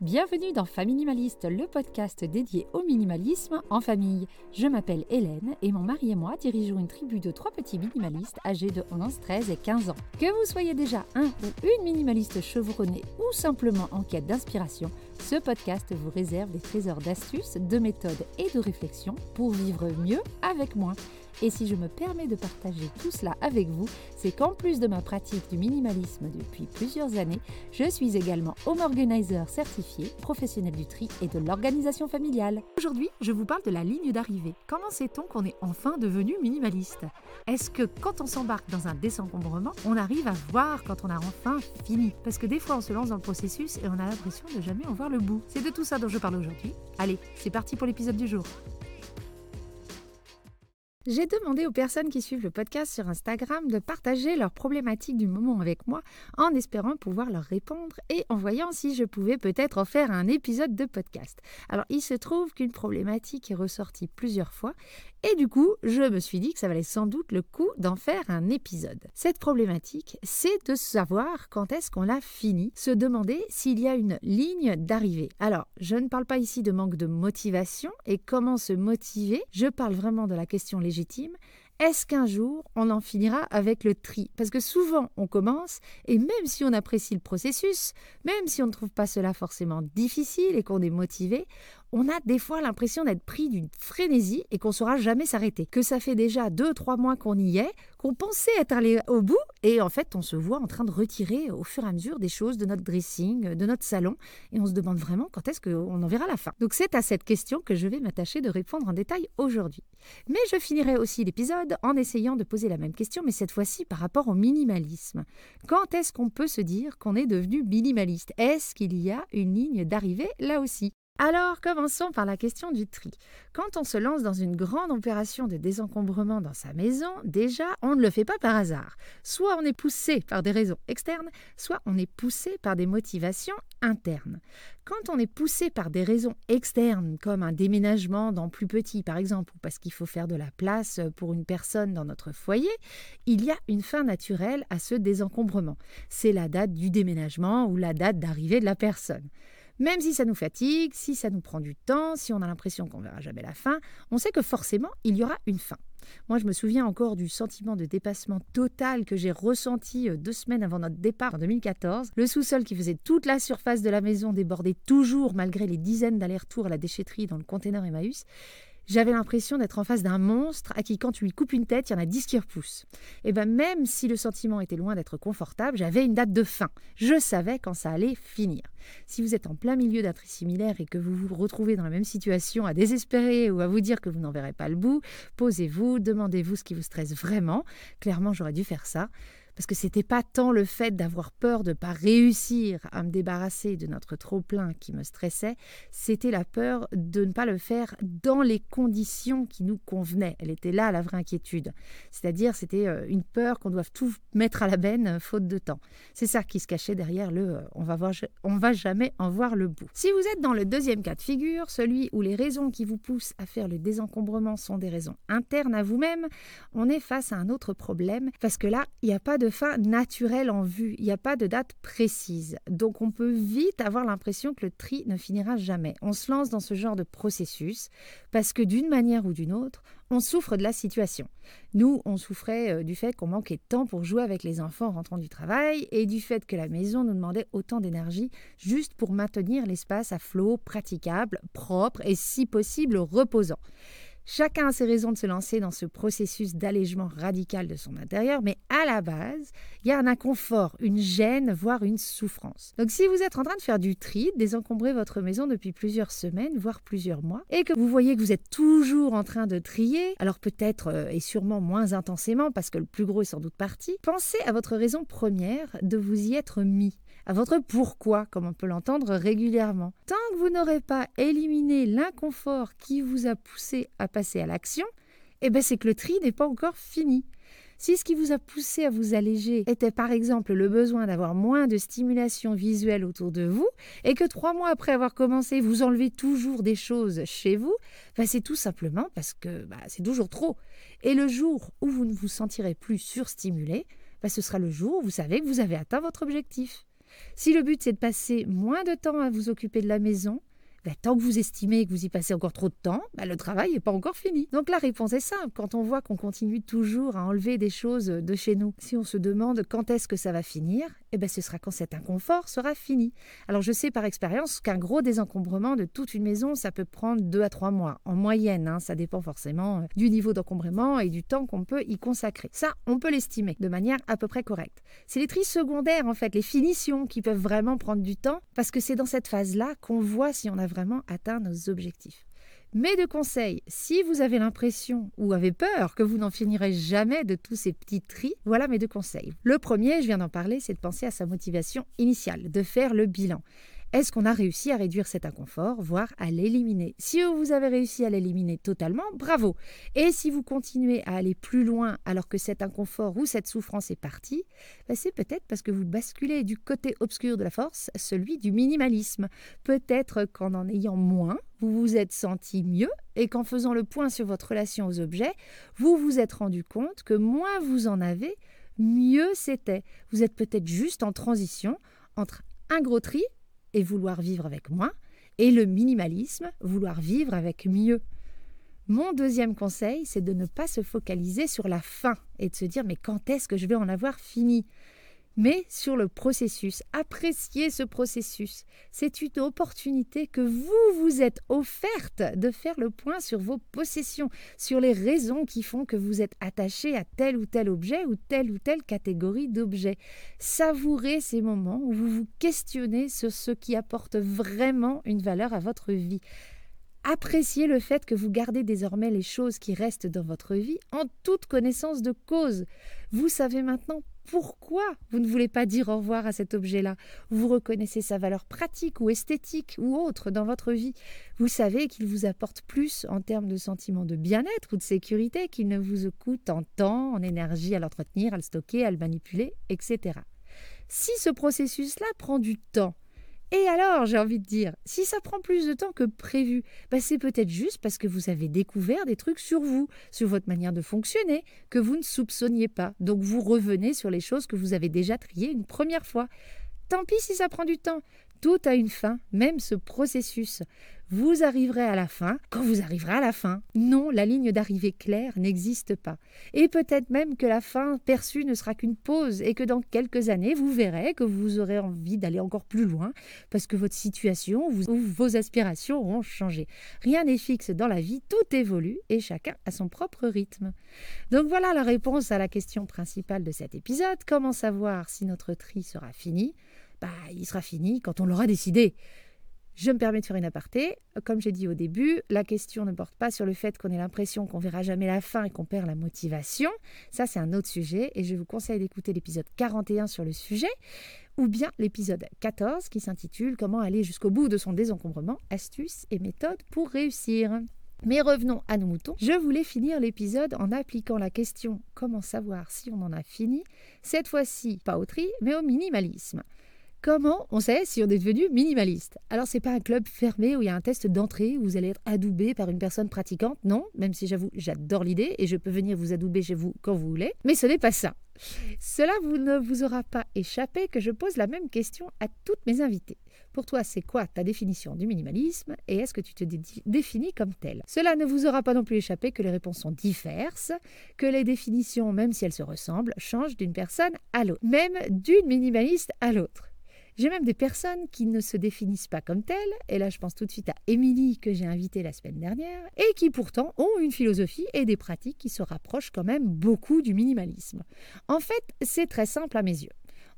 Bienvenue dans Faminimaliste, le podcast dédié au minimalisme en famille. Je m'appelle Hélène et mon mari et moi dirigeons une tribu de trois petits minimalistes âgés de 11, 13 et 15 ans. Que vous soyez déjà un ou une minimaliste chevronné ou simplement en quête d'inspiration, ce podcast vous réserve des trésors d'astuces, de méthodes et de réflexions pour vivre mieux avec moins. Et si je me permets de partager tout cela avec vous, c'est qu'en plus de ma pratique du minimalisme depuis plusieurs années, je suis également home organizer certifié, professionnel du tri et de l'organisation familiale. Aujourd'hui, je vous parle de la ligne d'arrivée. Comment sait-on qu'on est enfin devenu minimaliste? Est-ce que quand on s'embarque dans un désencombrement, on arrive à voir quand on a enfin fini? Parce que des fois, on se lance dans le processus et on a l'impression de jamais en voir le bout. C'est de tout ça dont je parle aujourd'hui. Allez, c'est parti pour l'épisode du jour. J'ai demandé aux personnes qui suivent le podcast sur Instagram de partager leurs problématiques du moment avec moi en espérant pouvoir leur répondre et en voyant si je pouvais peut-être en faire un épisode de podcast. Alors il se trouve qu'une problématique est ressortie plusieurs fois et du coup je me suis dit que ça valait sans doute le coup d'en faire un épisode. Cette problématique c'est de savoir quand est-ce qu'on l'a fini, se demander s'il y a une ligne d'arrivée. Alors je ne parle pas ici de manque de motivation et comment se motiver, je parle vraiment de la question légère est-ce qu'un jour on en finira avec le tri? Parce que souvent on commence et même si on apprécie le processus, même si on ne trouve pas cela forcément difficile et qu'on est motivé, on a des fois l'impression d'être pris d'une frénésie et qu'on ne saura jamais s'arrêter. Que ça fait déjà deux, trois mois qu'on y est, qu'on pensait être allé au bout, et en fait, on se voit en train de retirer au fur et à mesure des choses de notre dressing, de notre salon, et on se demande vraiment quand est-ce qu'on en verra la fin. Donc c'est à cette question que je vais m'attacher de répondre en détail aujourd'hui. Mais je finirai aussi l'épisode en essayant de poser la même question, mais cette fois-ci par rapport au minimalisme. Quand est-ce qu'on peut se dire qu'on est devenu minimaliste? Est-ce qu'il y a une ligne d'arrivée là aussi? Alors, commençons par la question du tri. Quand on se lance dans une grande opération de désencombrement dans sa maison, déjà, on ne le fait pas par hasard. Soit on est poussé par des raisons externes, soit on est poussé par des motivations internes. Quand on est poussé par des raisons externes, comme un déménagement dans plus petit par exemple, ou parce qu'il faut faire de la place pour une personne dans notre foyer, il y a une fin naturelle à ce désencombrement. C'est la date du déménagement ou la date d'arrivée de la personne. Même si ça nous fatigue, si ça nous prend du temps, si on a l'impression qu'on verra jamais la fin, on sait que forcément il y aura une fin. Moi, je me souviens encore du sentiment de dépassement total que j'ai ressenti euh, deux semaines avant notre départ en 2014. Le sous-sol qui faisait toute la surface de la maison débordait toujours malgré les dizaines d'allers-retours à la déchetterie dans le container Emmaüs. J'avais l'impression d'être en face d'un monstre à qui, quand tu lui coupes une tête, il y en a dix qui repoussent. Et bien, même si le sentiment était loin d'être confortable, j'avais une date de fin. Je savais quand ça allait finir. Si vous êtes en plein milieu d'un tri similaire et que vous vous retrouvez dans la même situation à désespérer ou à vous dire que vous n'en verrez pas le bout, posez-vous, demandez-vous ce qui vous stresse vraiment. Clairement, j'aurais dû faire ça parce que c'était pas tant le fait d'avoir peur de ne pas réussir à me débarrasser de notre trop-plein qui me stressait, c'était la peur de ne pas le faire dans les conditions qui nous convenaient. Elle était là la vraie inquiétude. C'est-à-dire, c'était euh, une peur qu'on doive tout mettre à la benne euh, faute de temps. C'est ça qui se cachait derrière le euh, on va voir on va jamais en voir le bout. Si vous êtes dans le deuxième cas de figure, celui où les raisons qui vous poussent à faire le désencombrement sont des raisons internes à vous-même, on est face à un autre problème parce que là, il n'y a pas de de fin naturelle en vue, il n'y a pas de date précise. Donc on peut vite avoir l'impression que le tri ne finira jamais. On se lance dans ce genre de processus parce que d'une manière ou d'une autre, on souffre de la situation. Nous, on souffrait euh, du fait qu'on manquait de temps pour jouer avec les enfants en rentrant du travail et du fait que la maison nous demandait autant d'énergie juste pour maintenir l'espace à flot, praticable, propre et si possible reposant. Chacun a ses raisons de se lancer dans ce processus d'allègement radical de son intérieur, mais à la base, il y a un inconfort, une gêne, voire une souffrance. Donc si vous êtes en train de faire du tri, désencombrer votre maison depuis plusieurs semaines, voire plusieurs mois, et que vous voyez que vous êtes toujours en train de trier, alors peut-être euh, et sûrement moins intensément parce que le plus gros est sans doute parti, pensez à votre raison première de vous y être mis à votre pourquoi, comme on peut l'entendre régulièrement. Tant que vous n'aurez pas éliminé l'inconfort qui vous a poussé à passer à l'action, eh ben c'est que le tri n'est pas encore fini. Si ce qui vous a poussé à vous alléger était par exemple le besoin d'avoir moins de stimulation visuelle autour de vous, et que trois mois après avoir commencé, vous enlevez toujours des choses chez vous, ben c'est tout simplement parce que bah, c'est toujours trop. Et le jour où vous ne vous sentirez plus surstimulé, ben ce sera le jour où vous savez que vous avez atteint votre objectif. Si le but c'est de passer moins de temps à vous occuper de la maison, bah, tant que vous estimez que vous y passez encore trop de temps, bah, le travail n'est pas encore fini. Donc la réponse est simple. Quand on voit qu'on continue toujours à enlever des choses de chez nous, si on se demande quand est-ce que ça va finir, eh ben, ce sera quand cet inconfort sera fini. Alors je sais par expérience qu'un gros désencombrement de toute une maison, ça peut prendre deux à trois mois en moyenne. Hein. ça dépend forcément euh, du niveau d'encombrement et du temps qu'on peut y consacrer. Ça, on peut l'estimer de manière à peu près correcte. C'est les tris secondaires, en fait, les finitions qui peuvent vraiment prendre du temps parce que c'est dans cette phase-là qu'on voit si on a vraiment atteint nos objectifs. Mais de conseils, si vous avez l'impression ou avez peur que vous n'en finirez jamais de tous ces petits tris, voilà mes deux conseils. Le premier, je viens d'en parler, c'est de penser à sa motivation initiale, de faire le bilan. Est-ce qu'on a réussi à réduire cet inconfort, voire à l'éliminer? Si vous avez réussi à l'éliminer totalement, bravo. Et si vous continuez à aller plus loin alors que cet inconfort ou cette souffrance est partie, bah, c'est peut-être parce que vous basculez du côté obscur de la force, celui du minimalisme. Peut-être qu'en en ayant moins, vous vous êtes senti mieux et qu'en faisant le point sur votre relation aux objets, vous vous êtes rendu compte que moins vous en avez, mieux c'était. Vous êtes peut-être juste en transition entre un gros tri et vouloir vivre avec moins, et le minimalisme, vouloir vivre avec mieux. Mon deuxième conseil, c'est de ne pas se focaliser sur la fin et de se dire mais quand est-ce que je vais en avoir fini? Mais sur le processus. Appréciez ce processus. C'est une opportunité que vous vous êtes offerte de faire le point sur vos possessions, sur les raisons qui font que vous êtes attaché à tel ou tel objet ou telle ou telle catégorie d'objets. Savourez ces moments où vous vous questionnez sur ce qui apporte vraiment une valeur à votre vie. Appréciez le fait que vous gardez désormais les choses qui restent dans votre vie en toute connaissance de cause. Vous savez maintenant pourquoi vous ne voulez pas dire au revoir à cet objet-là Vous reconnaissez sa valeur pratique ou esthétique ou autre dans votre vie. Vous savez qu'il vous apporte plus en termes de sentiment de bien-être ou de sécurité qu'il ne vous coûte en temps, en énergie à l'entretenir, à le stocker, à le manipuler, etc. Si ce processus-là prend du temps, et alors, j'ai envie de dire, si ça prend plus de temps que prévu, bah c'est peut-être juste parce que vous avez découvert des trucs sur vous, sur votre manière de fonctionner, que vous ne soupçonniez pas. Donc vous revenez sur les choses que vous avez déjà triées une première fois. Tant pis si ça prend du temps. Tout a une fin, même ce processus. Vous arriverez à la fin quand vous arriverez à la fin. Non, la ligne d'arrivée claire n'existe pas. Et peut-être même que la fin perçue ne sera qu'une pause et que dans quelques années, vous verrez que vous aurez envie d'aller encore plus loin parce que votre situation ou vos aspirations auront changé. Rien n'est fixe dans la vie, tout évolue et chacun a son propre rythme. Donc voilà la réponse à la question principale de cet épisode. Comment savoir si notre tri sera fini? Bah, il sera fini quand on l'aura décidé. Je me permets de faire une aparté. Comme j'ai dit au début, la question ne porte pas sur le fait qu'on ait l'impression qu'on verra jamais la fin et qu'on perd la motivation. Ça, c'est un autre sujet et je vous conseille d'écouter l'épisode 41 sur le sujet ou bien l'épisode 14 qui s'intitule Comment aller jusqu'au bout de son désencombrement, astuces et méthodes pour réussir. Mais revenons à nos moutons. Je voulais finir l'épisode en appliquant la question comment savoir si on en a fini, cette fois-ci pas au tri, mais au minimalisme. Comment on sait si on est devenu minimaliste? Alors c'est pas un club fermé où il y a un test d'entrée où vous allez être adoubé par une personne pratiquante, non, même si j'avoue, j'adore l'idée et je peux venir vous adouber chez vous quand vous voulez, mais ce n'est pas ça. Cela vous ne vous aura pas échappé que je pose la même question à toutes mes invitées. Pour toi, c'est quoi ta définition du minimalisme et est-ce que tu te définis comme tel Cela ne vous aura pas non plus échappé que les réponses sont diverses, que les définitions, même si elles se ressemblent, changent d'une personne à l'autre, même d'une minimaliste à l'autre. J'ai même des personnes qui ne se définissent pas comme telles, et là je pense tout de suite à Émilie que j'ai invitée la semaine dernière, et qui pourtant ont une philosophie et des pratiques qui se rapprochent quand même beaucoup du minimalisme. En fait, c'est très simple à mes yeux.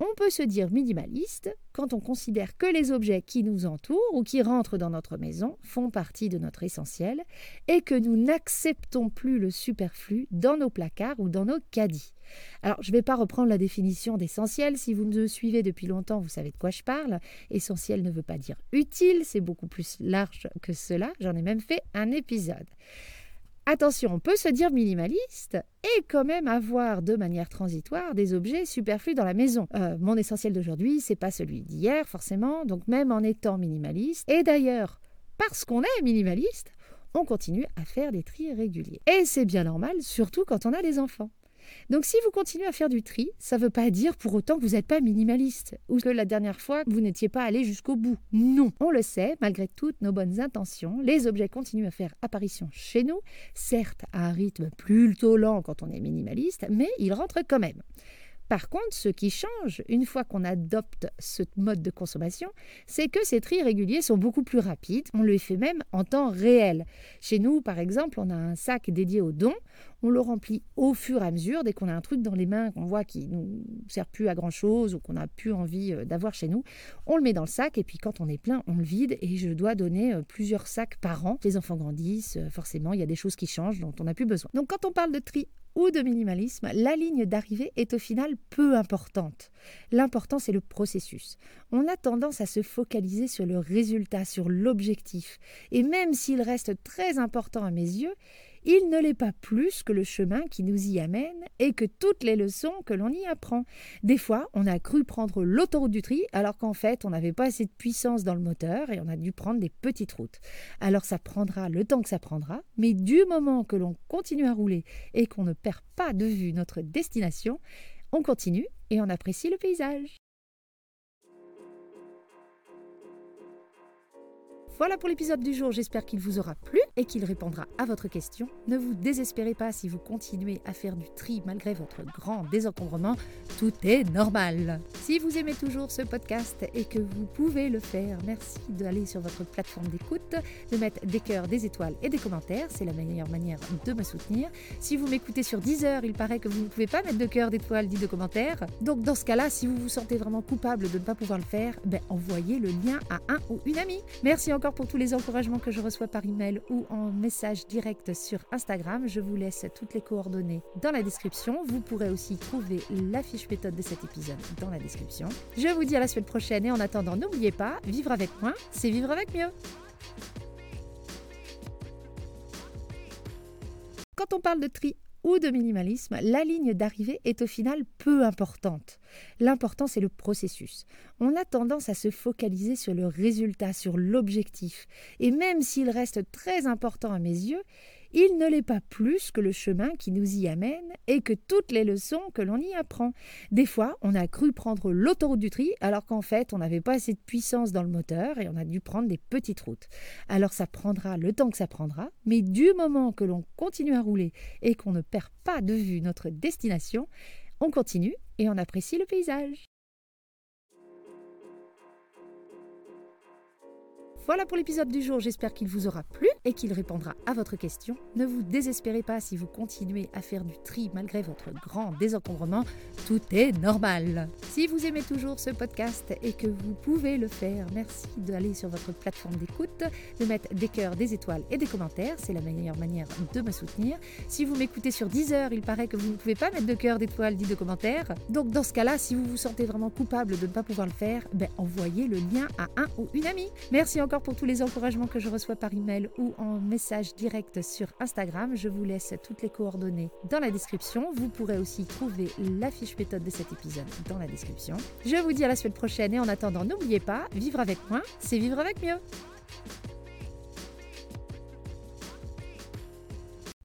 On peut se dire minimaliste quand on considère que les objets qui nous entourent ou qui rentrent dans notre maison font partie de notre essentiel et que nous n'acceptons plus le superflu dans nos placards ou dans nos caddies. Alors, je ne vais pas reprendre la définition d'essentiel. Si vous me suivez depuis longtemps, vous savez de quoi je parle. Essentiel ne veut pas dire utile, c'est beaucoup plus large que cela. J'en ai même fait un épisode. Attention, on peut se dire minimaliste et quand même avoir de manière transitoire des objets superflus dans la maison. Euh, mon essentiel d'aujourd'hui, c'est pas celui d'hier forcément, donc même en étant minimaliste. Et d'ailleurs, parce qu'on est minimaliste, on continue à faire des tris réguliers. Et c'est bien normal, surtout quand on a des enfants. Donc si vous continuez à faire du tri, ça ne veut pas dire pour autant que vous n'êtes pas minimaliste ou que la dernière fois vous n'étiez pas allé jusqu'au bout. Non, on le sait, malgré toutes nos bonnes intentions, les objets continuent à faire apparition chez nous, certes à un rythme plutôt lent quand on est minimaliste, mais ils rentrent quand même. Par contre, ce qui change une fois qu'on adopte ce mode de consommation, c'est que ces tris réguliers sont beaucoup plus rapides. On le fait même en temps réel. Chez nous, par exemple, on a un sac dédié aux dons. On le remplit au fur et à mesure. Dès qu'on a un truc dans les mains qu'on voit qui ne nous sert plus à grand chose ou qu'on n'a plus envie euh, d'avoir chez nous, on le met dans le sac. Et puis quand on est plein, on le vide. Et je dois donner euh, plusieurs sacs par an. Les enfants grandissent, euh, forcément, il y a des choses qui changent dont on n'a plus besoin. Donc quand on parle de tri ou de minimalisme, la ligne d'arrivée est au final peu importante. L'important, c'est le processus. On a tendance à se focaliser sur le résultat, sur l'objectif. Et même s'il reste très important à mes yeux, il ne l'est pas plus que le chemin qui nous y amène et que toutes les leçons que l'on y apprend. Des fois, on a cru prendre l'autoroute du tri alors qu'en fait, on n'avait pas assez de puissance dans le moteur et on a dû prendre des petites routes. Alors ça prendra le temps que ça prendra, mais du moment que l'on continue à rouler et qu'on ne perd pas de vue notre destination, on continue et on apprécie le paysage. Voilà pour l'épisode du jour, j'espère qu'il vous aura plu et qu'il répondra à votre question. Ne vous désespérez pas si vous continuez à faire du tri malgré votre grand désencombrement, tout est normal. Si vous aimez toujours ce podcast et que vous pouvez le faire, merci d'aller sur votre plateforme d'écoute, de mettre des cœurs, des étoiles et des commentaires, c'est la meilleure manière de me soutenir. Si vous m'écoutez sur Deezer, il paraît que vous ne pouvez pas mettre de cœurs, d'étoiles, ni de commentaires. Donc dans ce cas-là, si vous vous sentez vraiment coupable de ne pas pouvoir le faire, ben envoyez le lien à un ou une amie. Merci encore pour tous les encouragements que je reçois par email ou en message direct sur Instagram. Je vous laisse toutes les coordonnées dans la description. Vous pourrez aussi trouver la fiche méthode de cet épisode dans la description. Je vous dis à la semaine prochaine et en attendant, n'oubliez pas, vivre avec moins, c'est vivre avec mieux. Quand on parle de tri ou de minimalisme, la ligne d'arrivée est au final peu importante. L'important, c'est le processus. On a tendance à se focaliser sur le résultat, sur l'objectif. Et même s'il reste très important à mes yeux, il ne l'est pas plus que le chemin qui nous y amène et que toutes les leçons que l'on y apprend. Des fois, on a cru prendre l'autoroute du tri alors qu'en fait, on n'avait pas assez de puissance dans le moteur et on a dû prendre des petites routes. Alors ça prendra le temps que ça prendra, mais du moment que l'on continue à rouler et qu'on ne perd pas de vue notre destination, on continue et on apprécie le paysage. Voilà pour l'épisode du jour, j'espère qu'il vous aura plu et qu'il répondra à votre question. Ne vous désespérez pas si vous continuez à faire du tri malgré votre grand désencombrement, tout est normal. Si vous aimez toujours ce podcast et que vous pouvez le faire, merci d'aller sur votre plateforme d'écoute, de mettre des cœurs, des étoiles et des commentaires, c'est la meilleure manière de me soutenir. Si vous m'écoutez sur Deezer, il paraît que vous ne pouvez pas mettre de cœurs, d'étoiles ni de commentaires. Donc dans ce cas-là, si vous vous sentez vraiment coupable de ne pas pouvoir le faire, ben envoyez le lien à un ou une amie. Merci pour tous les encouragements que je reçois par email ou en message direct sur Instagram. Je vous laisse toutes les coordonnées dans la description. Vous pourrez aussi trouver la fiche méthode de cet épisode dans la description. Je vous dis à la semaine prochaine et en attendant, n'oubliez pas, vivre avec moins, c'est vivre avec mieux.